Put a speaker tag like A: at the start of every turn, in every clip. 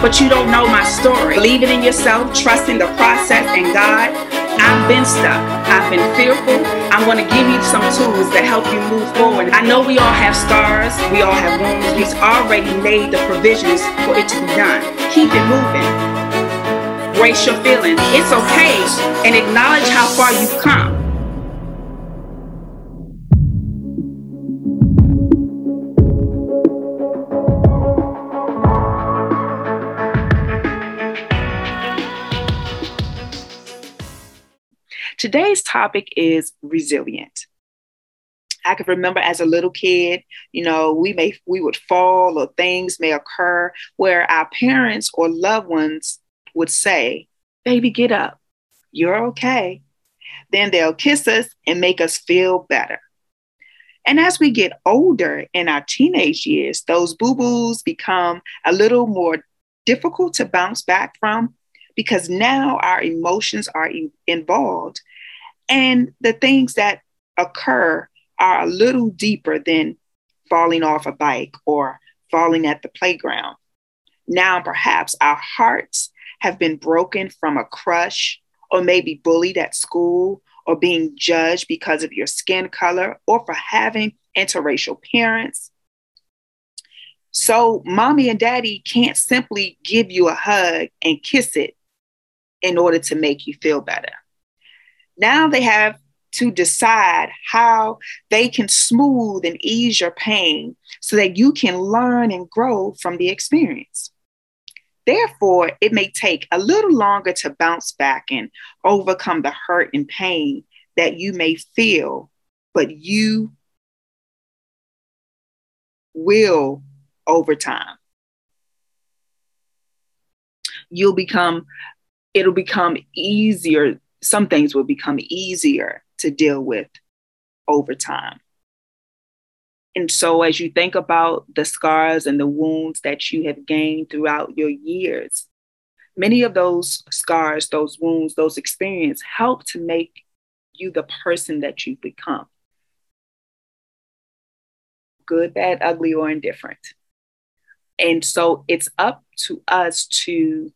A: but you don't know my story. Believing in yourself, trusting the process and God. I've been stuck. I've been fearful. I'm going to give you some tools to help you move forward. I know we all have scars. We all have wounds. He's already made the provisions for it to be done. Keep it moving. Brace your feelings. It's okay. And acknowledge how far you've come. Today's topic is resilient. I can remember as a little kid, you know, we may we would fall or things may occur where our parents or loved ones would say, "Baby, get up. You're okay." Then they'll kiss us and make us feel better. And as we get older in our teenage years, those boo-boos become a little more difficult to bounce back from because now our emotions are involved and the things that occur are a little deeper than falling off a bike or falling at the playground. Now, perhaps our hearts have been broken from a crush or maybe bullied at school or being judged because of your skin color or for having interracial parents so, mommy and daddy can't simply give you a hug and kiss it in order to make you feel better. Now they have to decide how they can smooth and ease your pain so that you can learn and grow from the experience. Therefore, it may take a little longer to bounce back and overcome the hurt and pain that you may feel, but you will over time. You'll become, it'll become easier. Some things will become easier to deal with over time. And so, as you think about the scars and the wounds that you have gained throughout your years, many of those scars, those wounds, those experiences help to make you the person that you've become good, bad, ugly, or indifferent. And so it's up to us to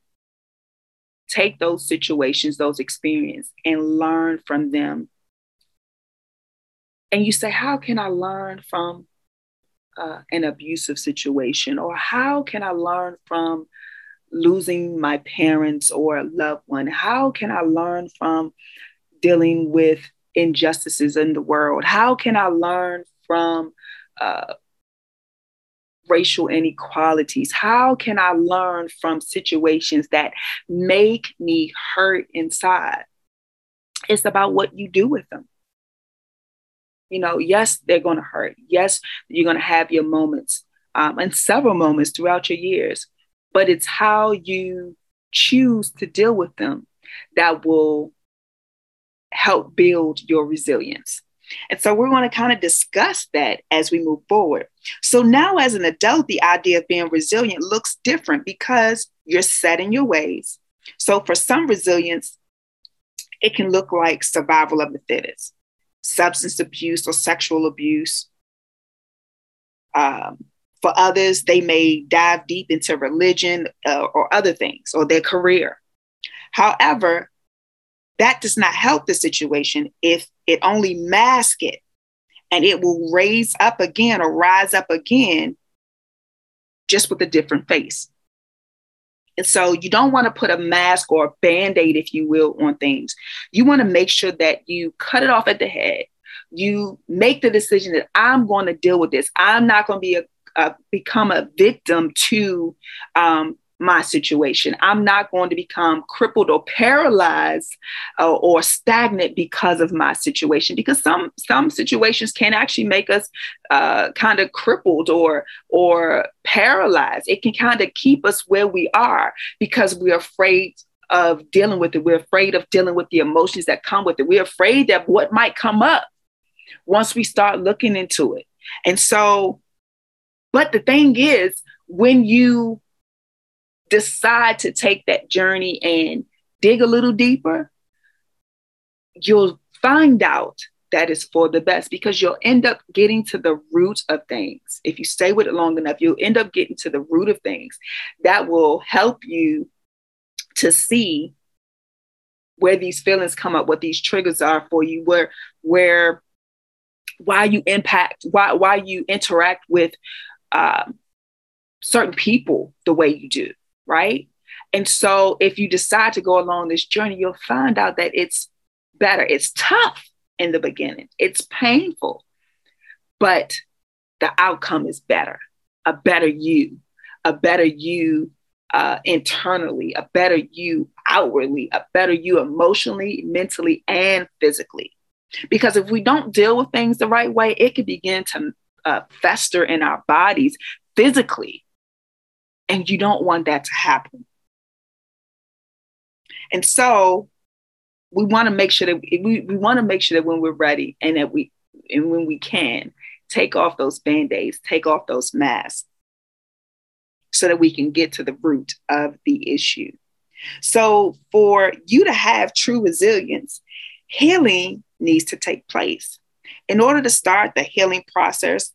A: take those situations, those experiences, and learn from them. And you say, How can I learn from uh, an abusive situation? Or how can I learn from losing my parents or a loved one? How can I learn from dealing with injustices in the world? How can I learn from uh, racial inequalities? How can I learn from situations that make me hurt inside? It's about what you do with them. You know, yes, they're going to hurt. Yes, you're going to have your moments um, and several moments throughout your years, but it's how you choose to deal with them that will help build your resilience. And so we're going to kind of discuss that as we move forward. So now, as an adult, the idea of being resilient looks different because you're set in your ways. So for some resilience, it can look like survival of the fittest, substance abuse or sexual abuse. Um, for others, they may dive deep into religion uh, or other things or their career. However, that does not help the situation if it only masks it and it will raise up again or rise up again just with a different face. And so you don't want to put a mask or a band aid, if you will, on things. You want to make sure that you cut it off at the head. You make the decision that I'm going to deal with this. I'm not going to be a, a become a victim to um, my situation. I'm not going to become crippled or paralyzed uh, or stagnant because of my situation. Because some some situations can actually make us uh, kind of crippled or or paralyzed. It can kind of keep us where we are because we're afraid of dealing with it. We're afraid of dealing with the emotions that come with it. We're afraid that what might come up once we start looking into it. And so, but the thing is, when you decide to take that journey and dig a little deeper, you'll find out that is for the best because you'll end up getting to the root of things. If you stay with it long enough, you'll end up getting to the root of things that will help you to see where these feelings come up, what these triggers are for you, where where why you impact, why why you interact with uh, certain people the way you do, right? And so if you decide to go along this journey, you'll find out that it's better. It's tough in the beginning. It's painful, but the outcome is better. A better you, a better you uh, internally, a better you outwardly, a better you emotionally, mentally, and physically. Because if we don't deal with things the right way, it could begin to uh, fester in our bodies physically. And you don't want that to happen. And so we want to make sure that we, we want to make sure that when we're ready and that we and when we can take off those band-aids take off those masks so that we can get to the root of the issue so for you to have true resilience healing needs to take place in order to start the healing process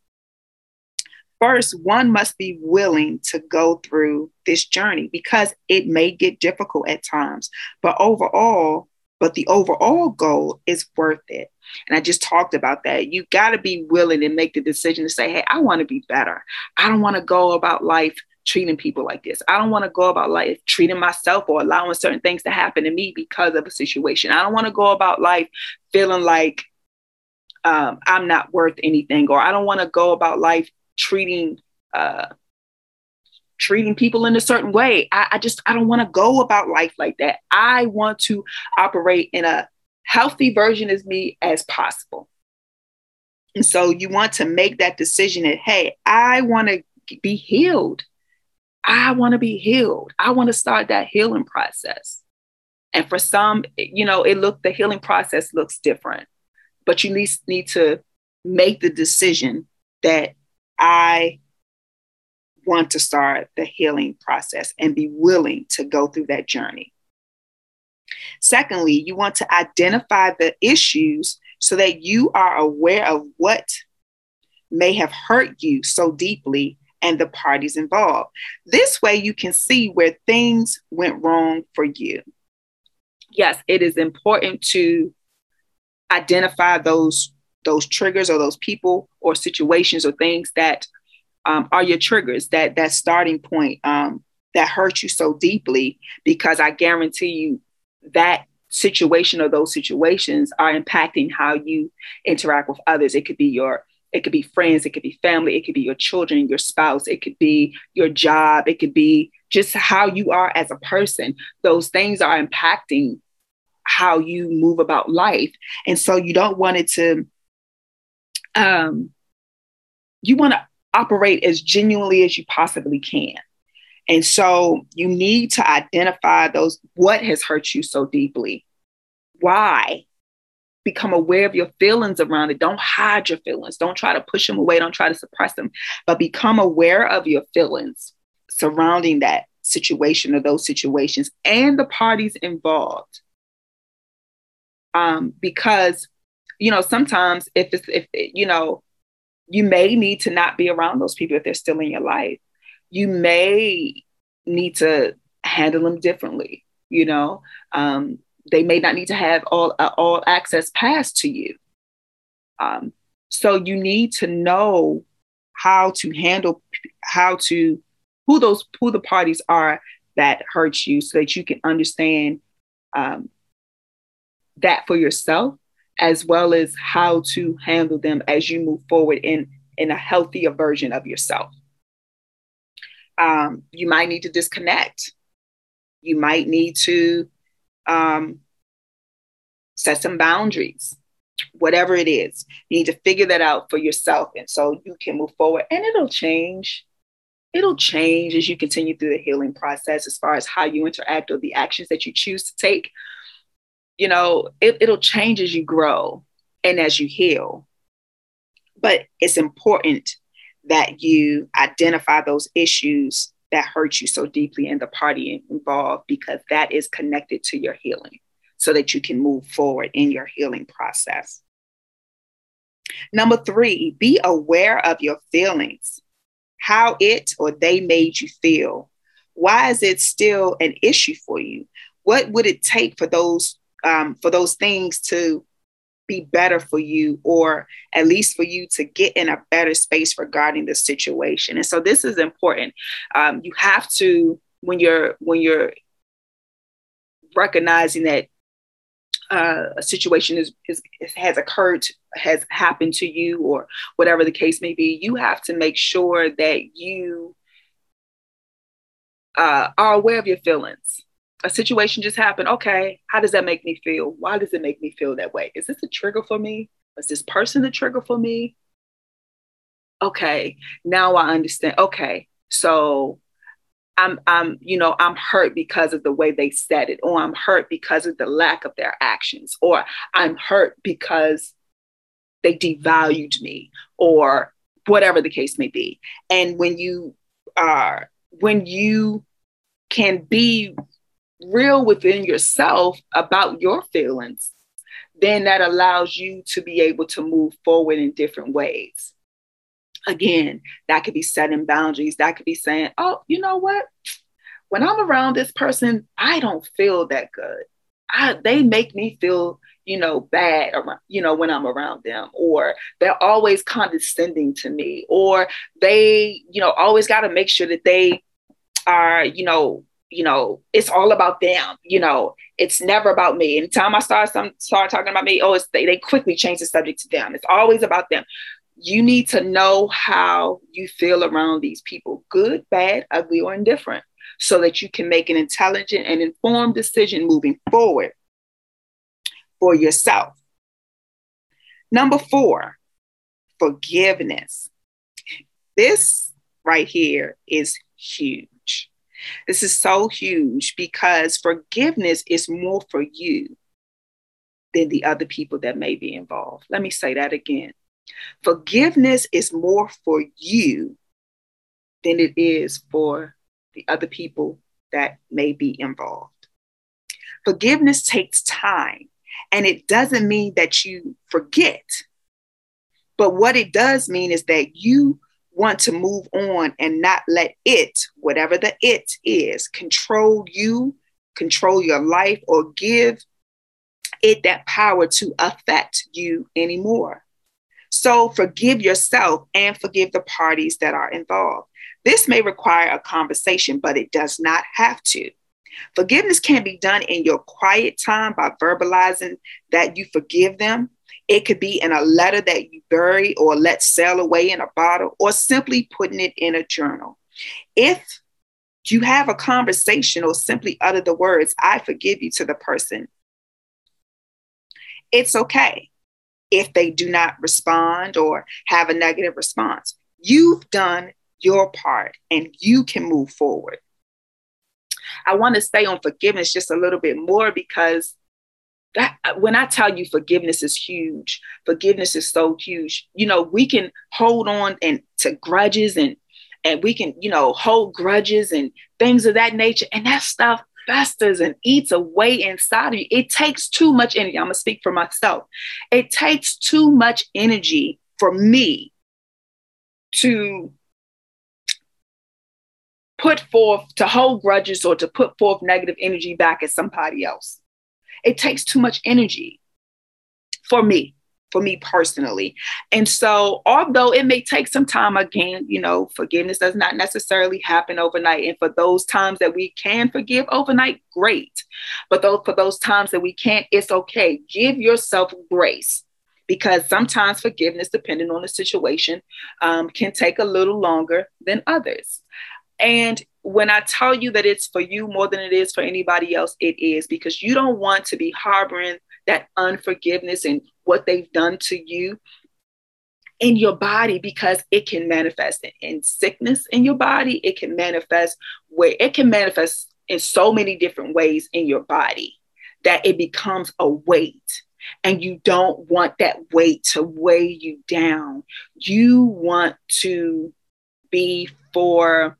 A: first one must be willing to go through this journey because it may get difficult at times but overall but the overall goal is worth it. And I just talked about that. You got to be willing and make the decision to say, hey, I want to be better. I don't want to go about life treating people like this. I don't want to go about life treating myself or allowing certain things to happen to me because of a situation. I don't want to go about life feeling like um, I'm not worth anything, or I don't want to go about life treating uh, treating people in a certain way. I, I just, I don't want to go about life like that. I want to operate in a healthy version of me as possible. And so you want to make that decision that, hey, I want to be healed. I want to be healed. I want to start that healing process. And for some, you know, it look the healing process looks different, but you need, need to make the decision that I want to start the healing process and be willing to go through that journey. Secondly, you want to identify the issues so that you are aware of what may have hurt you so deeply and the parties involved. This way, you can see where things went wrong for you. Yes, it is important to identify those those triggers or those people or situations or things that um, are your triggers, that that starting point um, that hurt you so deeply, because I guarantee you that situation or those situations are impacting how you interact with others. It could be your it could be friends, it could be family, it could be your children, your spouse, it could be your job, it could be just how you are as a person. Those things are impacting how you move about life. And so you don't want it to um you want to operate as genuinely as you possibly can. And so you need to identify those what has hurt you so deeply. Why? Become aware of your feelings around it. Don't hide your feelings. Don't try to push them away. Don't try to suppress them, but become aware of your feelings surrounding that situation or those situations and the parties involved. Um, because, you know, sometimes if it's, if, you know, you may need to not be around those people if they're still in your life. You may need to handle them differently. You know, um, they may not need to have all uh, all access passed to you. Um, so you need to know how to handle how to who those who the parties are that hurt you, so that you can understand um, that for yourself as well as how to handle them as you move forward in, in a healthier version of yourself. Um, you might need to disconnect. You might need to um, set some boundaries, whatever it is. You need to figure that out for yourself. And so you can move forward and it'll change. It'll change as you continue through the healing process as far as how you interact or the actions that you choose to take you know, it, it'll change as you grow and as you heal. But it's important that you identify those issues that hurt you so deeply and the party involved because that is connected to your healing so that you can move forward in your healing process. Number three, be aware of your feelings, how it or they made you feel. Why is it still an issue for you? What would it take for those um, for those things to be better for you, or at least for you to get in a better space regarding the situation? And so this is important. Um, you have to when you're when you're recognizing that uh, a situation is, is, has occurred, has happened to you, or whatever the case may be, you have to make sure that you uh, are aware of your feelings. A situation just happened. Okay, how does that make me feel? Why does it make me feel that way? Is this a trigger for me? Is this person a trigger for me? Okay, now I understand. Okay, so I'm, I'm, you know, I'm hurt because of the way they said it, or I'm hurt because of the lack of their actions, or I'm hurt because they devalued me, or whatever the case may be. And when you are, when you can be real within yourself about your feelings, then that allows you to be able to move forward in different ways again, that could be setting boundaries. That could be saying, oh, you know what? When I'm around this person, I don't feel that good. I, they make me feel, you know, bad around, you know, when I'm around them, or they're always condescending to me, or they, you know, always got to make sure that they are, you know, you know, it's all about them. You know, it's never about me. Anytime I start some start talking about me, oh, it's they, they quickly change the subject to them. It's always about them you need to know how you feel around these people good, bad, ugly, or indifferent so that you can make an intelligent and informed decision moving forward for yourself. Number four, forgiveness. This right here is huge. This is so huge because forgiveness is more for you than the other people that may be involved. Let me say that again. Forgiveness is more for you than it is for the other people that may be involved. Forgiveness takes time, and it doesn't mean that you forget. But what it does mean is that you want to move on and not let it, whatever the it is, control you, control your life, or give it that power to affect you anymore. So forgive yourself and forgive the parties that are involved. This may require a conversation, but it does not have to. Forgiveness can be done in your quiet time by verbalizing that you forgive them. It could be in a letter that you bury or let sail away in a bottle, or simply putting it in a journal. If you have a conversation or simply utter the words, I forgive you to the person, it's okay if they do not respond or have a negative response. You've done your part and you can move forward. I want to stay on forgiveness just a little bit more because that uh, when I tell you forgiveness is huge, forgiveness is so huge. You know, we can hold on and to grudges and and we can, you know, hold grudges and things of that nature. And that stuff festers and eats away inside of you. It takes too much energy. I'm to speak for myself. It takes too much energy for me to put forth, to hold grudges or to put forth negative energy back at somebody else. It takes too much energy for me for me personally. And so, although it may take some time, again, you know, forgiveness does not necessarily happen overnight. And for those times that we can forgive overnight, great. But those, for those times that we can't, it's okay. Give yourself grace because sometimes forgiveness, depending on the situation, um, can take a little longer than others. And when I tell you that it's for you more than it is for anybody else, it is because you don't want to be harboring that unforgiveness and what they've done to you in your body because it can manifest in sickness in your body. It can manifest where it can manifest in so many different ways in your body that it becomes a weight. And you don't want that weight to weigh you down. You want to be for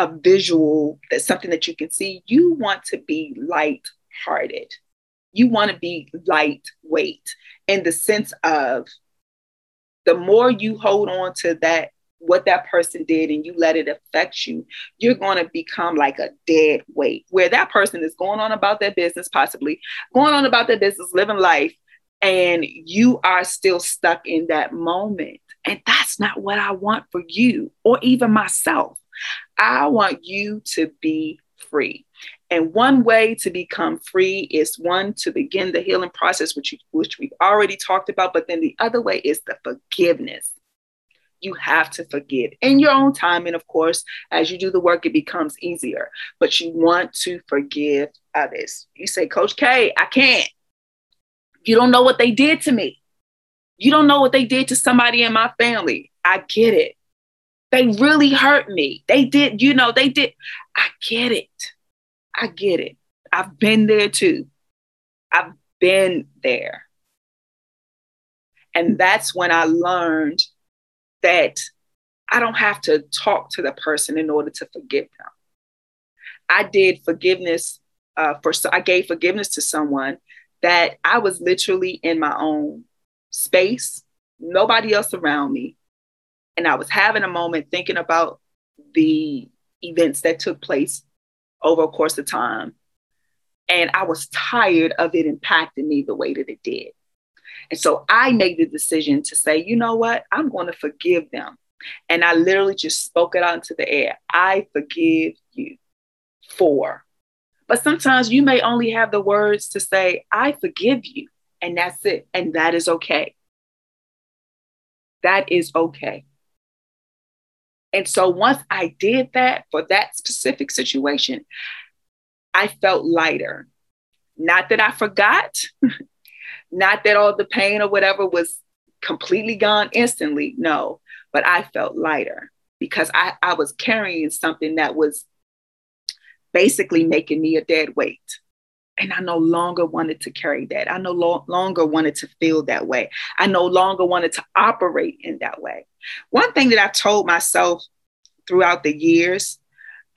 A: a visual that's something that you can see. You want to be light hearted you want to be lightweight in the sense of the more you hold on to that what that person did and you let it affect you, you're going to become like a dead weight where that person is going on about their business, possibly going on about their business, living life, and you are still stuck in that moment. And that's not what I want for you or even myself. I want you to be free. And one way to become free is one to begin the healing process, which, you, which we've already talked about. But then the other way is the forgiveness you have to forgive in your own time. And of course, as you do the work, it becomes easier. But you want to forgive others. You say, Coach K, I can't. You don't know what they did to me. You don't know what they did to somebody in my family. I get it. They really hurt me. They did, you know, they did. I get it. I get it. I've been there too. I've been there. And that's when I learned that I don't have to talk to the person in order to forgive them. I did forgiveness uh, for, I gave forgiveness to someone that I was literally in my own space, nobody else around me. And I was having a moment thinking about the events that took place over a course of time. And I was tired of it impacting me the way that it did. And so I made the decision to say, you know what? I'm going to forgive them. And I literally just spoke it out into the air. I forgive you for. But sometimes you may only have the words to say, I forgive you. And that's it. And that is okay. That is okay. And so once I did that for that specific situation, I felt lighter. Not that I forgot, Not that all the pain or whatever was completely gone instantly, no, but I felt lighter because I, I was carrying something that was basically making me a dead weight. And I no longer wanted to carry that. I no lo- longer wanted to feel that way. I no longer wanted to operate in that way. One thing that I told myself throughout the years,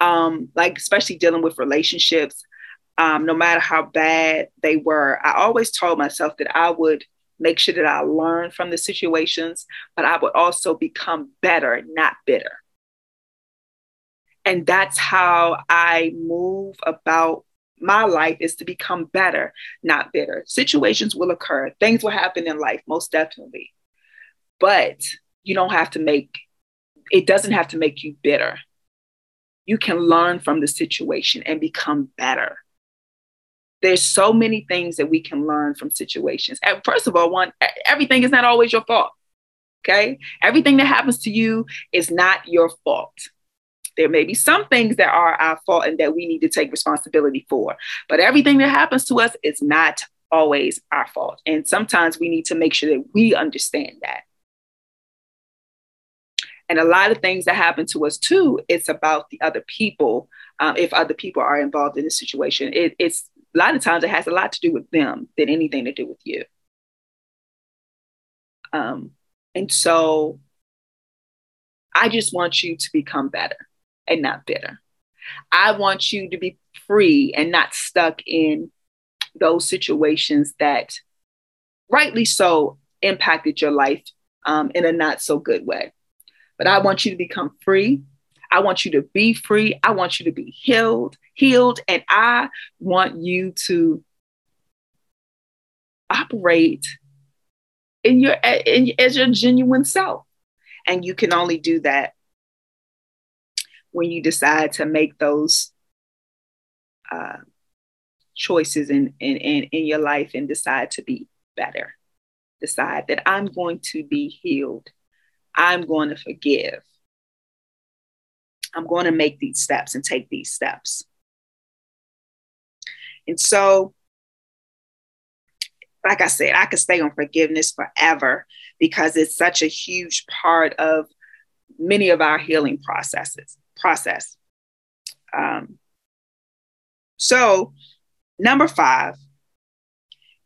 A: um, like especially dealing with relationships, um, no matter how bad they were. I always told myself that I would make sure that I learn from the situations, but I would also become better, not bitter. And that's how I move about my life is to become better, not bitter. Situations will occur, things will happen in life, most definitely. But you don't have to make it doesn't have to make you bitter. You can learn from the situation and become better there's so many things that we can learn from situations. And first of all, one, everything is not always your fault. Okay. Everything that happens to you is not your fault. There may be some things that are our fault and that we need to take responsibility for, but everything that happens to us is not always our fault. And sometimes we need to make sure that we understand that. And a lot of things that happen to us too, it's about the other people. Um, if other people are involved in the situation, it, it's a lot of times it has a lot to do with them than anything to do with you. Um, and so I just want you to become better and not bitter. I want you to be free and not stuck in those situations that rightly so impacted your life um, in a not so good way. But I want you to become free. I want you to be free. I want you to be healed healed. And I want you to operate in your in, as your genuine self. And you can only do that when you decide to make those uh, choices in, in, in, in your life and decide to be better. Decide that I'm going to be healed. I'm going to forgive. I'm going to make these steps and take these steps. And so, like I said, I could stay on forgiveness forever because it's such a huge part of many of our healing processes. Process. Um, so, number five,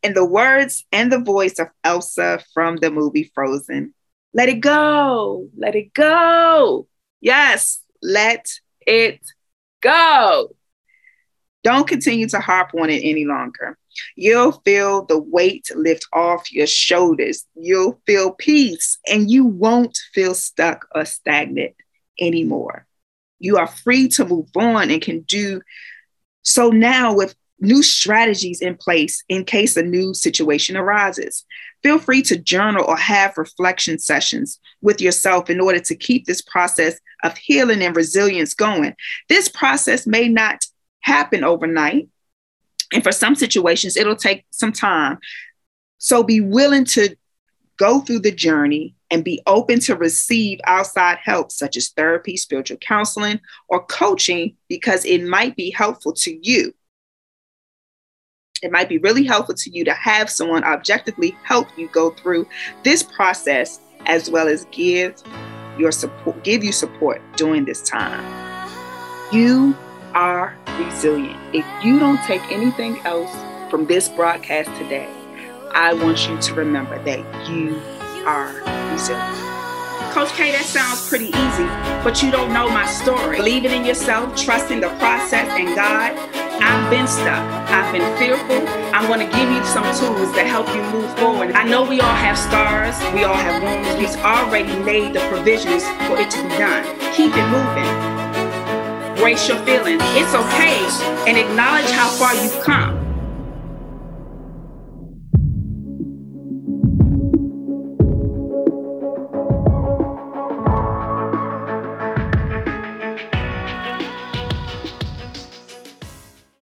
A: in the words and the voice of Elsa from the movie Frozen, let it go, let it go. Yes, let it go. Don't continue to harp on it any longer. You'll feel the weight lift off your shoulders. You'll feel peace and you won't feel stuck or stagnant anymore. You are free to move on and can do so now with new strategies in place in case a new situation arises. Feel free to journal or have reflection sessions with yourself in order to keep this process of healing and resilience going. This process may not happen overnight. And for some situations, it'll take some time. So be willing to go through the journey and be open to receive outside help, such as therapy, spiritual counseling, or coaching, because it might be helpful to you. It might be really helpful to you to have someone objectively help you go through this process as well as give your support give you support during this time. You are resilient. If you don't take anything else from this broadcast today, I want you to remember that you are resilient. Coach K, that sounds pretty easy, but you don't know my story. Believing in yourself, trusting the process and God. I've been stuck. I've been fearful. I'm going to give you some tools that help you move forward. I know we all have scars. We all have wounds. He's already made the provisions for it to be done. Keep it moving. Brace your feelings. It's okay and acknowledge how far you've come.